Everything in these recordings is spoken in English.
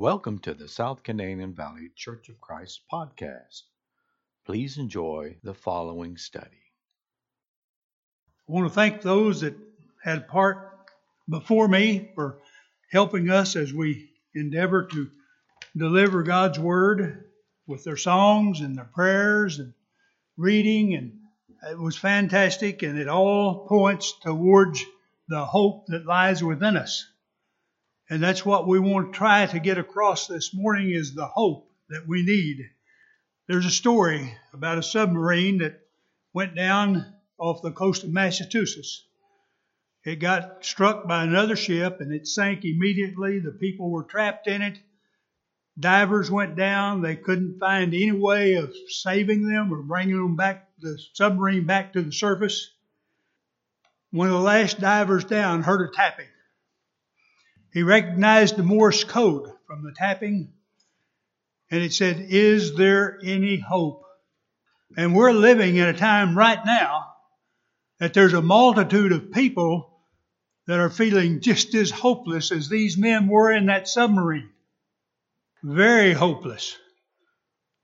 Welcome to the South Canadian Valley Church of Christ podcast. Please enjoy the following study. I want to thank those that had part before me for helping us as we endeavor to deliver God's Word with their songs and their prayers and reading. And it was fantastic, and it all points towards the hope that lies within us. And that's what we want to try to get across this morning is the hope that we need. There's a story about a submarine that went down off the coast of Massachusetts. It got struck by another ship and it sank immediately. The people were trapped in it. Divers went down. They couldn't find any way of saving them or bringing them back, the submarine back to the surface. One of the last divers down heard a tapping. He recognized the Morse code from the tapping, and it said, Is there any hope? And we're living in a time right now that there's a multitude of people that are feeling just as hopeless as these men were in that submarine. Very hopeless.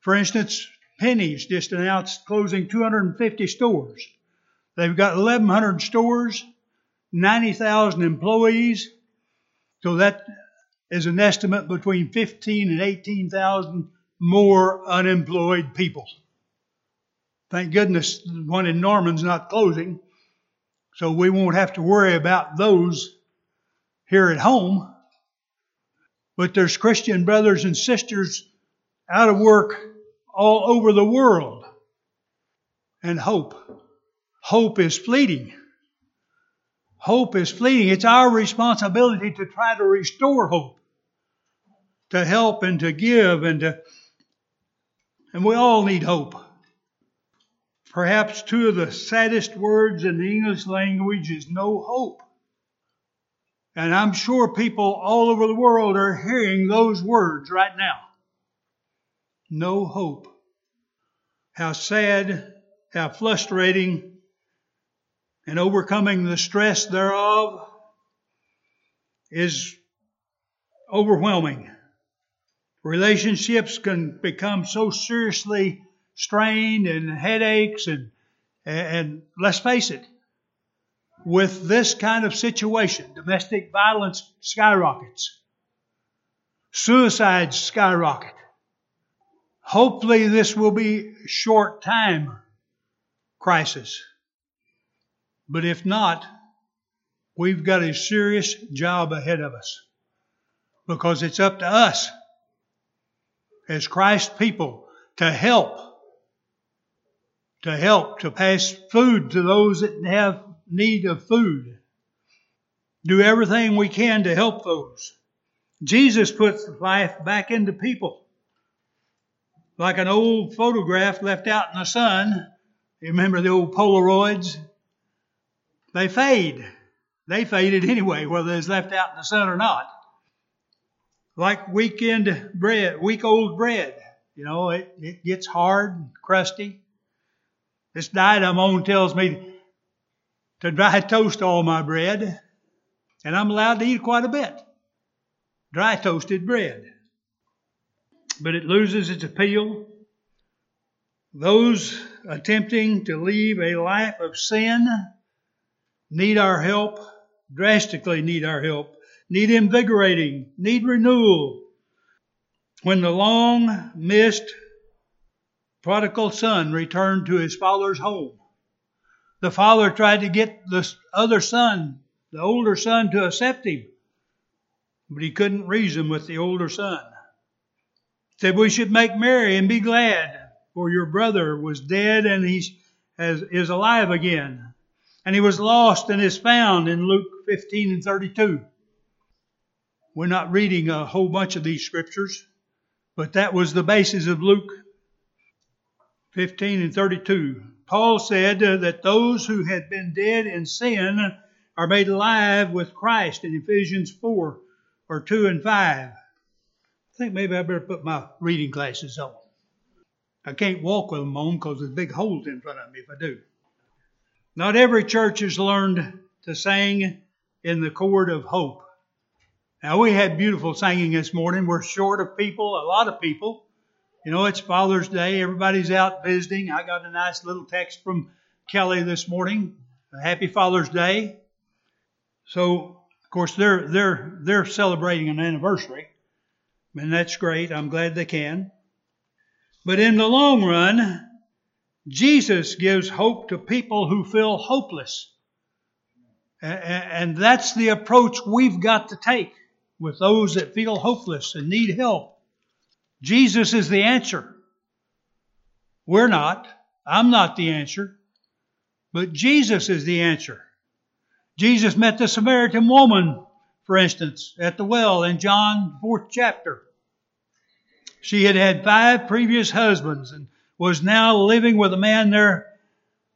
For instance, Penney's just announced closing 250 stores. They've got 1,100 stores, 90,000 employees, so that is an estimate between 15 and 18,000 more unemployed people. Thank goodness one in Norman's not closing, so we won't have to worry about those here at home. But there's Christian brothers and sisters out of work all over the world. And hope. Hope is fleeting. Hope is fleeting. It's our responsibility to try to restore hope, to help and to give and to, and we all need hope. Perhaps two of the saddest words in the English language is no hope. And I'm sure people all over the world are hearing those words right now. No hope. How sad, how frustrating, and overcoming the stress thereof is overwhelming. Relationships can become so seriously strained and headaches and and let's face it, with this kind of situation, domestic violence skyrockets, suicides skyrocket. Hopefully, this will be short time crisis. But if not, we've got a serious job ahead of us because it's up to us as Christ people to help, to help, to pass food to those that have need of food. Do everything we can to help those. Jesus puts life back into people. Like an old photograph left out in the sun. You remember the old Polaroids? They fade. They faded anyway, whether it's left out in the sun or not. Like weekend bread, week old bread. You know, it, it gets hard and crusty. This diet I'm on tells me to dry toast all my bread, and I'm allowed to eat quite a bit. Dry toasted bread. But it loses its appeal. Those attempting to leave a life of sin need our help, drastically need our help, need invigorating, need renewal. When the long missed prodigal son returned to his father's home, the father tried to get the other son, the older son, to accept him, but he couldn't reason with the older son. He said, We should make merry and be glad, for your brother was dead and he is alive again and he was lost and is found in Luke 15 and 32. We're not reading a whole bunch of these scriptures, but that was the basis of Luke 15 and 32. Paul said that those who had been dead in sin are made alive with Christ in Ephesians 4 or 2 and 5. I think maybe I better put my reading glasses on. I can't walk with them on because there's big holes in front of me if I do. Not every church has learned to sing in the chord of hope. Now, we had beautiful singing this morning. We're short of people, a lot of people. You know, it's Father's Day. Everybody's out visiting. I got a nice little text from Kelly this morning. Happy Father's Day. So, of course, they're they're they're celebrating an anniversary, and that's great. I'm glad they can. But in the long run, Jesus gives hope to people who feel hopeless. And that's the approach we've got to take with those that feel hopeless and need help. Jesus is the answer. We're not. I'm not the answer. But Jesus is the answer. Jesus met the Samaritan woman, for instance, at the well in John 4th chapter. She had had five previous husbands and was now living with a man there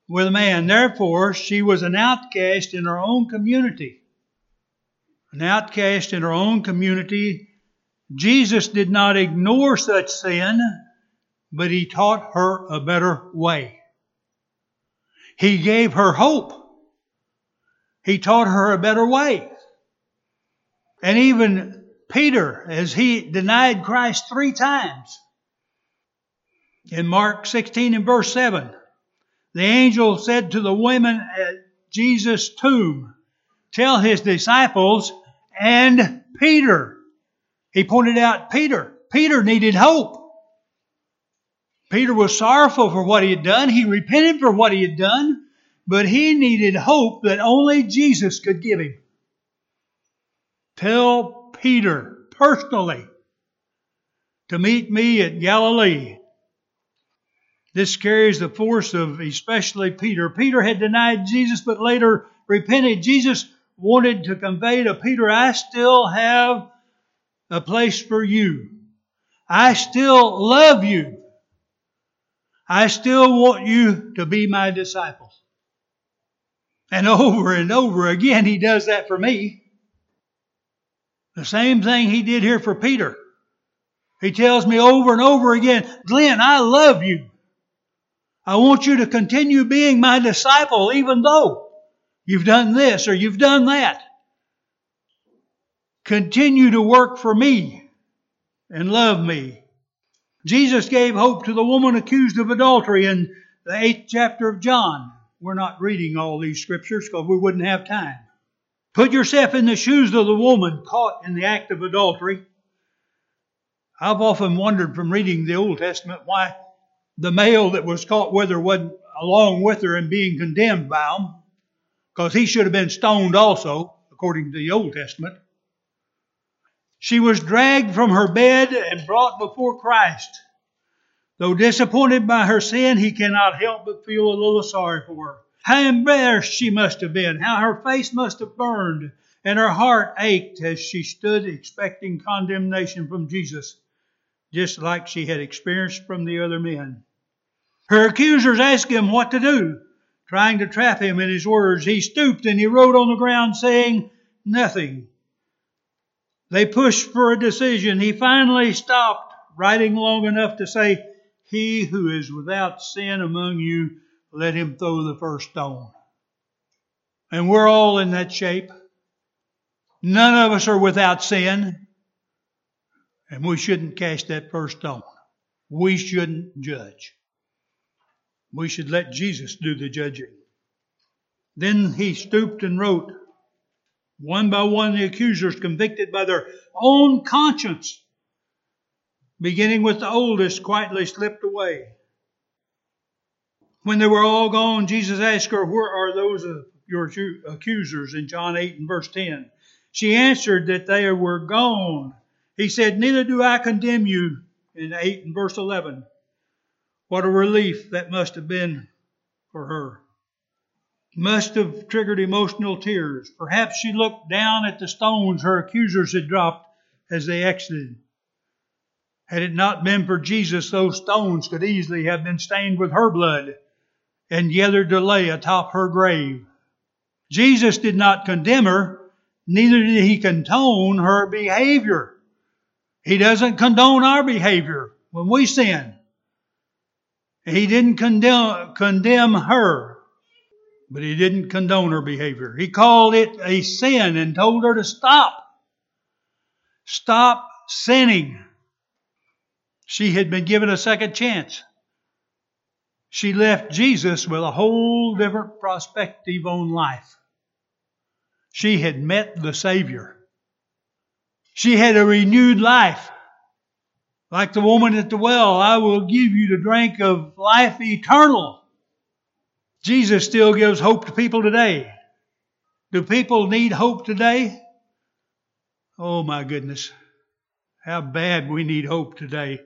with a man. Therefore, she was an outcast in her own community. An outcast in her own community. Jesus did not ignore such sin, but he taught her a better way. He gave her hope. He taught her a better way. And even Peter, as he denied Christ three times, in Mark 16 and verse 7, the angel said to the women at Jesus' tomb, Tell his disciples and Peter. He pointed out Peter. Peter needed hope. Peter was sorrowful for what he had done. He repented for what he had done but he needed hope that only Jesus could give him. Tell Peter personally to meet me at Galilee. This carries the force of especially Peter. Peter had denied Jesus but later repented. Jesus wanted to convey to Peter, I still have a place for you. I still love you. I still want you to be my disciples. And over and over again, he does that for me. The same thing he did here for Peter. He tells me over and over again, Glenn, I love you. I want you to continue being my disciple, even though you've done this or you've done that. Continue to work for me and love me. Jesus gave hope to the woman accused of adultery in the eighth chapter of John. We're not reading all these scriptures because we wouldn't have time. Put yourself in the shoes of the woman caught in the act of adultery. I've often wondered from reading the Old Testament why the male that was caught with her wasn't along with her and being condemned by them, because he should have been stoned also, according to the Old Testament. She was dragged from her bed and brought before Christ. Though disappointed by her sin, he cannot help but feel a little sorry for her. How embarrassed she must have been, how her face must have burned, and her heart ached as she stood expecting condemnation from Jesus, just like she had experienced from the other men. Her accusers asked him what to do, trying to trap him in his words. He stooped and he wrote on the ground, saying, Nothing. They pushed for a decision. He finally stopped, writing long enough to say, he who is without sin among you, let him throw the first stone. And we're all in that shape. None of us are without sin. And we shouldn't cast that first stone. We shouldn't judge. We should let Jesus do the judging. Then he stooped and wrote, one by one, the accusers convicted by their own conscience beginning with the oldest, quietly slipped away. When they were all gone, Jesus asked her, Where are those of your accusers? in John 8 and verse 10. She answered that they were gone. He said, Neither do I condemn you in 8 and verse 11. What a relief that must have been for her. Must have triggered emotional tears. Perhaps she looked down at the stones her accusers had dropped as they exited. Had it not been for Jesus, those stones could easily have been stained with her blood and gathered to lay atop her grave. Jesus did not condemn her, neither did he condone her behavior. He doesn't condone our behavior when we sin. He didn't condemn, condemn her, but he didn't condone her behavior. He called it a sin and told her to stop. Stop sinning. She had been given a second chance. She left Jesus with a whole different perspective on life. She had met the Savior. She had a renewed life. Like the woman at the well, I will give you the drink of life eternal. Jesus still gives hope to people today. Do people need hope today? Oh my goodness. How bad we need hope today.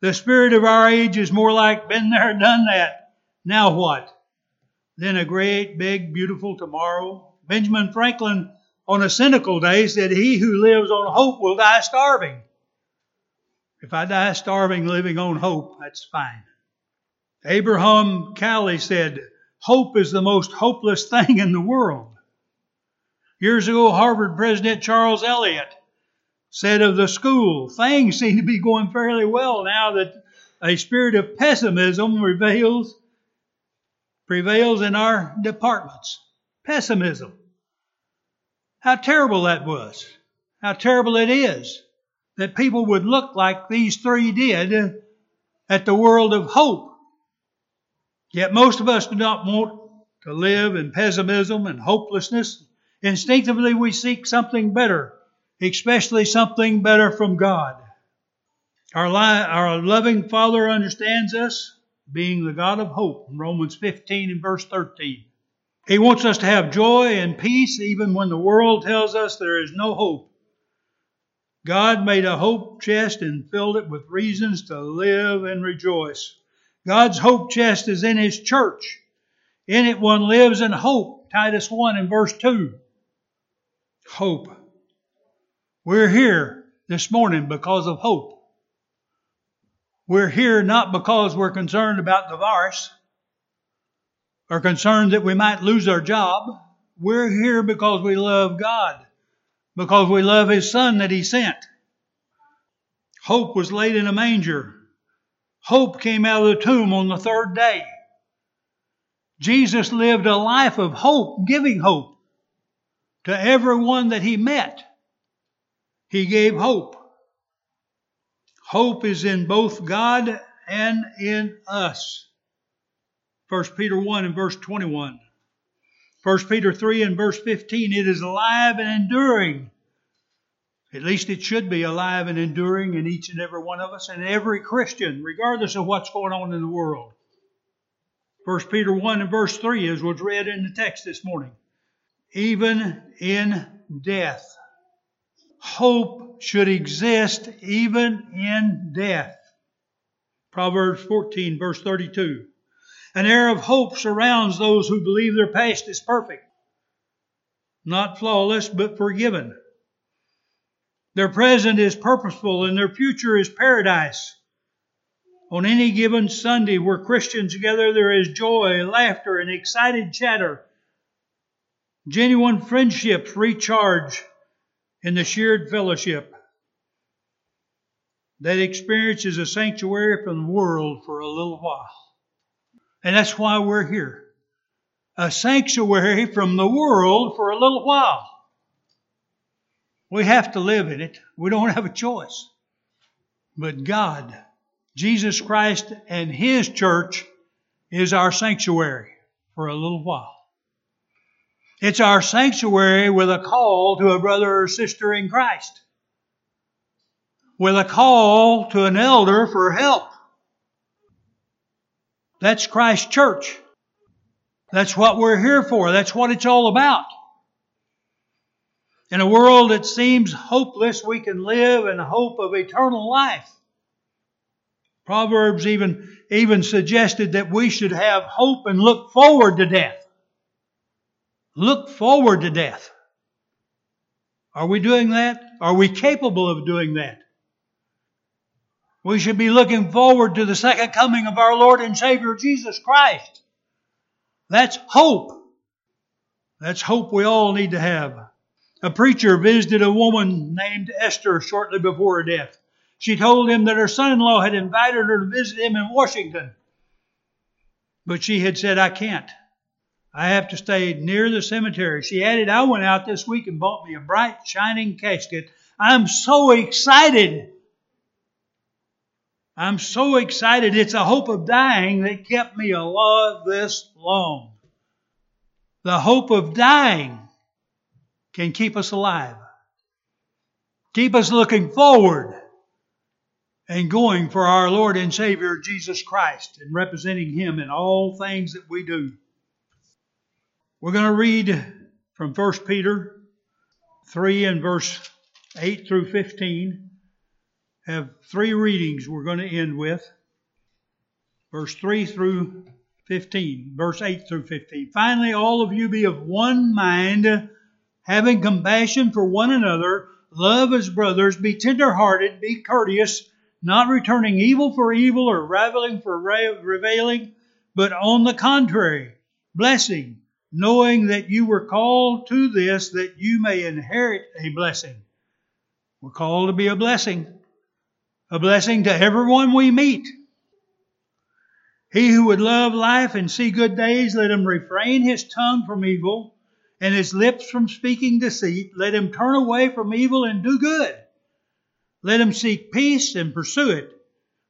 The spirit of our age is more like been there, done that. Now what? Then a great, big, beautiful tomorrow. Benjamin Franklin on a cynical day said, He who lives on hope will die starving. If I die starving living on hope, that's fine. Abraham Cowley said, Hope is the most hopeless thing in the world. Years ago, Harvard President Charles Eliot said of the school, things seem to be going fairly well now that a spirit of pessimism prevails, prevails in our departments. Pessimism. How terrible that was. How terrible it is that people would look like these three did at the world of hope. Yet most of us do not want to live in pessimism and hopelessness. Instinctively, we seek something better especially something better from God. Our, li- our loving Father understands us, being the God of hope, in Romans 15 and verse 13. He wants us to have joy and peace even when the world tells us there is no hope. God made a hope chest and filled it with reasons to live and rejoice. God's hope chest is in His church. In it one lives in hope. Titus 1 and verse 2. Hope. We're here this morning because of hope. We're here not because we're concerned about the virus or concerned that we might lose our job. We're here because we love God, because we love His Son that He sent. Hope was laid in a manger. Hope came out of the tomb on the third day. Jesus lived a life of hope, giving hope to everyone that He met. He gave hope. Hope is in both God and in us. 1 Peter 1 and verse 21. 1 Peter 3 and verse 15. It is alive and enduring. At least it should be alive and enduring in each and every one of us and every Christian, regardless of what's going on in the world. 1 Peter 1 and verse 3 is what's read in the text this morning. Even in death hope should exist even in death. Proverbs 14, verse 32. An air of hope surrounds those who believe their past is perfect, not flawless, but forgiven. Their present is purposeful and their future is paradise. On any given Sunday where Christians gather, there is joy, laughter, and excited chatter. Genuine friendships recharge in the shared fellowship. That experience is a sanctuary from the world for a little while. And that's why we're here. A sanctuary from the world for a little while. We have to live in it. We don't have a choice. But God, Jesus Christ, and His church is our sanctuary for a little while. It's our sanctuary with a call to a brother or sister in Christ, with a call to an elder for help. That's Christ Church. That's what we're here for. That's what it's all about. In a world that seems hopeless, we can live in hope of eternal life. Proverbs even, even suggested that we should have hope and look forward to death look forward to death. Are we doing that? Are we capable of doing that? We should be looking forward to the second coming of our Lord and Savior Jesus Christ. That's hope. That's hope we all need to have. A preacher visited a woman named Esther shortly before her death. She told him that her son in law had invited her to visit him in Washington. But she had said, I can't. I have to stay near the cemetery. She added, I went out this week and bought me a bright, shining casket. I'm so excited. I'm so excited. It's a hope of dying that kept me alive this long. The hope of dying can keep us alive, keep us looking forward and going for our Lord and Savior Jesus Christ and representing Him in all things that we do. We're going to read from 1 Peter 3 and verse 8 through 15. Have three readings we're going to end with. Verse 3 through 15, verse 8 through 15. Finally, all of you be of one mind, having compassion for one another, love as brothers, be tenderhearted, be courteous not returning evil for evil or rivaling for reviling, but on the contrary, blessing, knowing that you were called to this that you may inherit a blessing. We're called to be a blessing, a blessing to everyone we meet. He who would love life and see good days, let him refrain his tongue from evil and his lips from speaking deceit. Let him turn away from evil and do good. Let him seek peace and pursue it.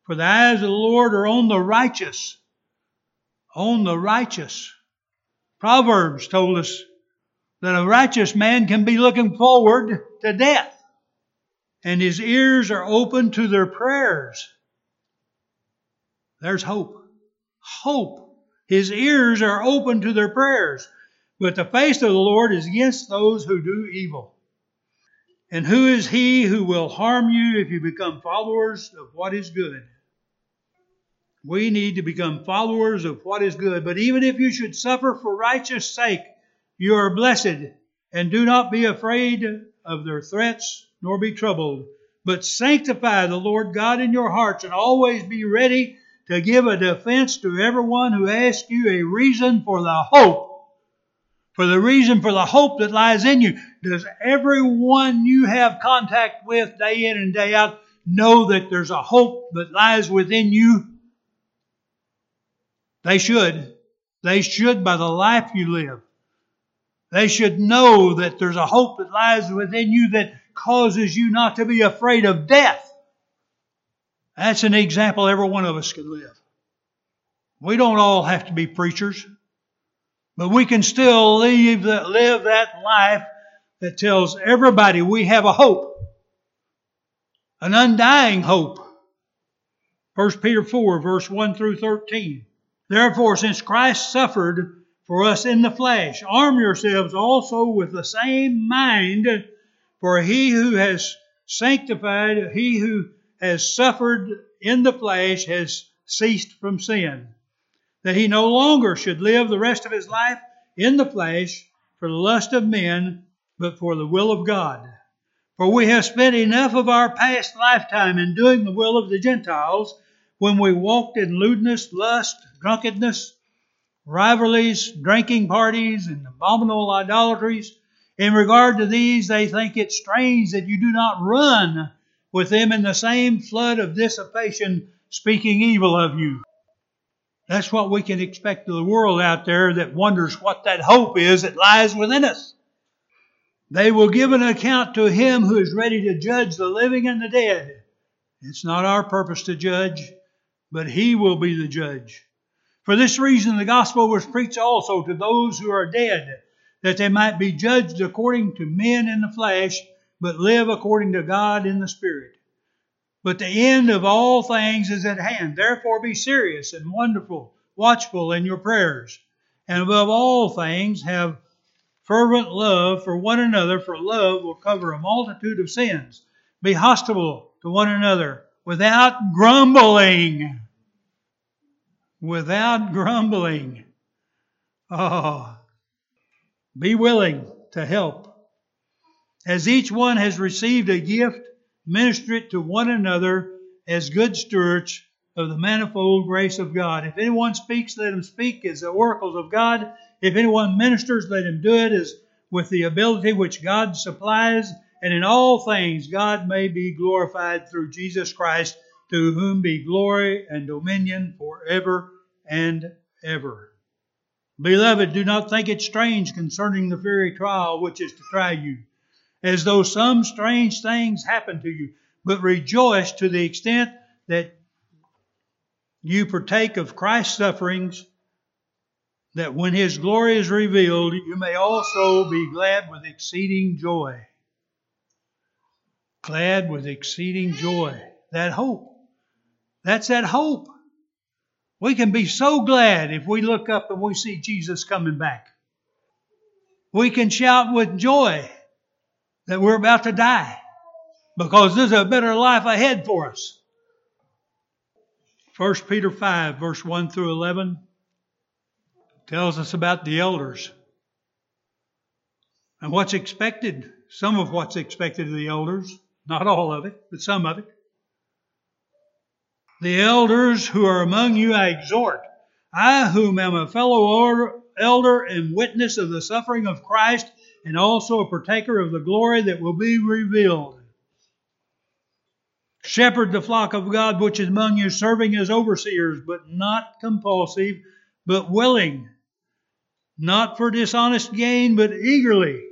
For the eyes of the Lord are on the righteous. On the righteous. Proverbs told us that a righteous man can be looking forward to death, and his ears are open to their prayers. There's hope. Hope. His ears are open to their prayers, but the face of the Lord is against those who do evil. And who is he who will harm you if you become followers of what is good? We need to become followers of what is good. But even if you should suffer for righteous sake, you are blessed. And do not be afraid of their threats, nor be troubled. But sanctify the Lord God in your hearts, and always be ready to give a defense to everyone who asks you a reason for the hope for the reason for the hope that lies in you. Does everyone you have contact with day in and day out know that there's a hope that lies within you? They should. They should by the life you live. They should know that there's a hope that lies within you that causes you not to be afraid of death. That's an example every one of us can live. We don't all have to be preachers. But we can still live that, live that life that tells everybody we have a hope, an undying hope. 1 Peter 4, verse 1 through 13. Therefore, since Christ suffered for us in the flesh, arm yourselves also with the same mind, for he who has sanctified, he who has suffered in the flesh has ceased from sin that he no longer should live the rest of his life in the flesh for the lust of men, but for the will of God. For we have spent enough of our past lifetime in doing the will of the Gentiles when we walked in lewdness, lust, drunkenness, rivalries, drinking parties, and abominable idolatries. In regard to these, they think it strange that you do not run with them in the same flood of dissipation, speaking evil of you. That's what we can expect of the world out there that wonders what that hope is that lies within us. They will give an account to him who is ready to judge the living and the dead. It's not our purpose to judge, but he will be the judge. For this reason, the gospel was preached also to those who are dead, that they might be judged according to men in the flesh, but live according to God in the Spirit. But the end of all things is at hand. Therefore be serious and wonderful, watchful in your prayers. And above all things, have fervent love for one another, for love will cover a multitude of sins. Be hospitable to one another without grumbling. Without grumbling. Oh, be willing to help. As each one has received a gift, minister it to one another as good stewards of the manifold grace of God. If anyone speaks, let him speak as the oracles of God. If anyone ministers, let him do it as with the ability which God supplies. And in all things, God may be glorified through Jesus Christ, to whom be glory and dominion forever and ever. Beloved, do not think it strange concerning the fiery trial which is to try you as though some strange things happen to you, but rejoice to the extent that you partake of Christ's sufferings, that when his glory is revealed, you may also be glad with exceeding joy. Glad with exceeding joy. That hope. That's that hope. We can be so glad if we look up and we see Jesus coming back. We can shout with joy that we're about to die because there's a better life ahead for us. 1 Peter 5, verse 1 through 11, tells us about the elders and what's expected, some of what's expected of the elders, not all of it, but some of it. The elders who are among you I exhort, I whom am a fellow elder and witness of the suffering of Christ, and also a partaker of the glory that will be revealed. Shepherd the flock of God which is among you, serving as overseers, but not compulsive, but willing, not for dishonest gain, but eagerly,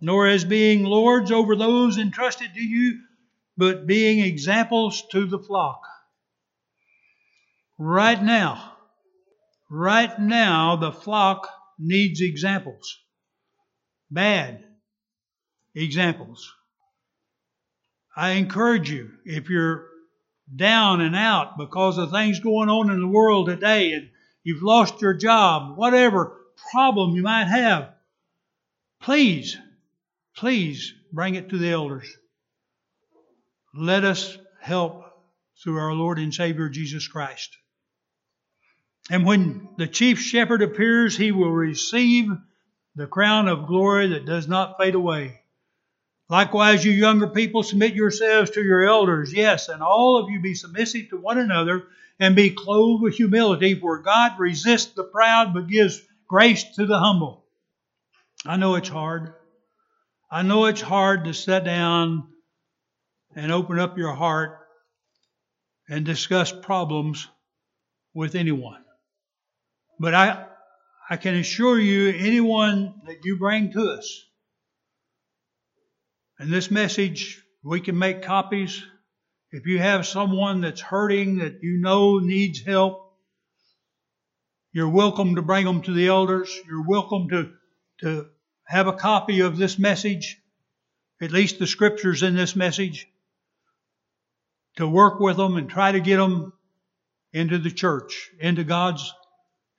nor as being lords over those entrusted to you, but being examples to the flock. Right now, right now, the flock needs examples. Bad examples. I encourage you, if you're down and out because of things going on in the world today and you've lost your job, whatever problem you might have, please, please bring it to the elders. Let us help through our Lord and Savior Jesus Christ. And when the chief shepherd appears, he will receive the crown of glory that does not fade away. Likewise, you younger people, submit yourselves to your elders. Yes, and all of you be submissive to one another and be clothed with humility, for God resists the proud but gives grace to the humble. I know it's hard. I know it's hard to sit down and open up your heart and discuss problems with anyone. But I, I can assure you, anyone that you bring to us, and this message, we can make copies. If you have someone that's hurting that you know needs help, you're welcome to bring them to the elders. You're welcome to, to have a copy of this message, at least the scriptures in this message, to work with them and try to get them into the church, into God's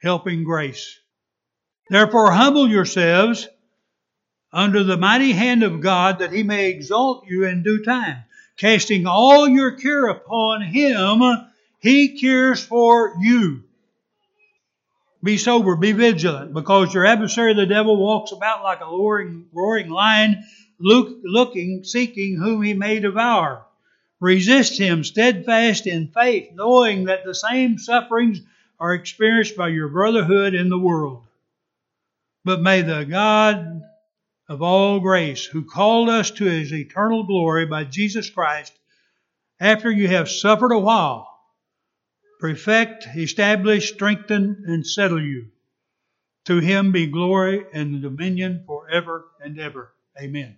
helping grace. Therefore, humble yourselves under the mighty hand of God that he may exalt you in due time. Casting all your care upon him, he cares for you. Be sober, be vigilant, because your adversary the devil walks about like a roaring, roaring lion, look, looking, seeking whom he may devour. Resist him steadfast in faith, knowing that the same sufferings are experienced by your brotherhood in the world. But may the God of all grace, who called us to his eternal glory by Jesus Christ, after you have suffered a while, perfect, establish, strengthen, and settle you. To him be glory and dominion forever and ever. Amen.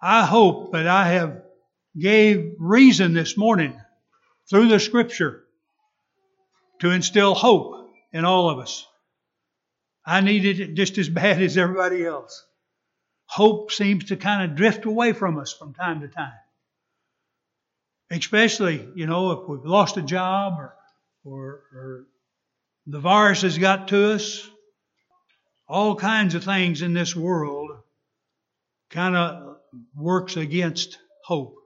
I hope that I have gave reason this morning through the scripture to instill hope in all of us. I needed it just as bad as everybody else. Hope seems to kind of drift away from us from time to time. Especially, you know, if we've lost a job or, or, or the virus has got to us. All kinds of things in this world kind of works against hope.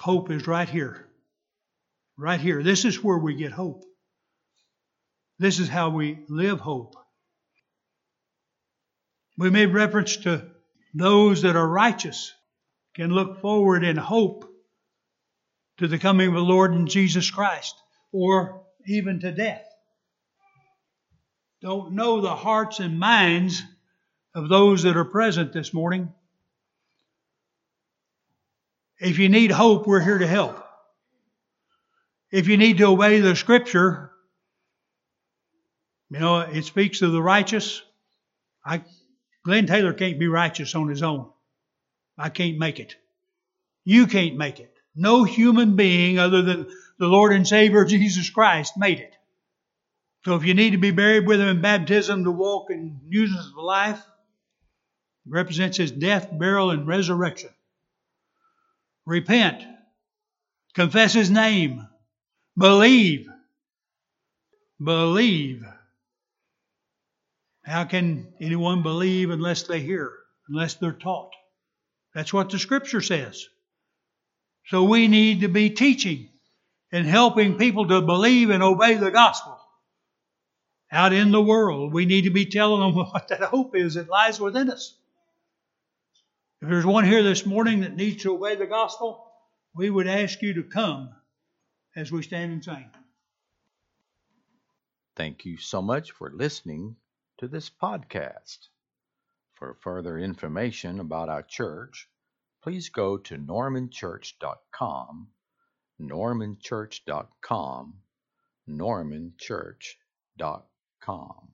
Hope is right here. Right here. This is where we get hope. This is how we live hope. We made reference to those that are righteous can look forward in hope to the coming of the Lord and Jesus Christ or even to death. Don't know the hearts and minds of those that are present this morning. If you need hope, we're here to help. If you need to obey the scripture, you know, it speaks of the righteous. I Glenn Taylor can't be righteous on his own. I can't make it. You can't make it. No human being other than the Lord and Savior Jesus Christ made it. So if you need to be buried with him in baptism to walk in newness of life, represents his death, burial, and resurrection. Repent. Confess his name. Believe. Believe. How can anyone believe unless they hear, unless they're taught? That's what the scripture says. So we need to be teaching and helping people to believe and obey the gospel. Out in the world, we need to be telling them what that hope is that lies within us. If there's one here this morning that needs to obey the gospel, we would ask you to come as we stand and sing. Thank you so much for listening to this podcast. For further information about our church, please go to normanchurch.com, normanchurch.com, normanchurch.com.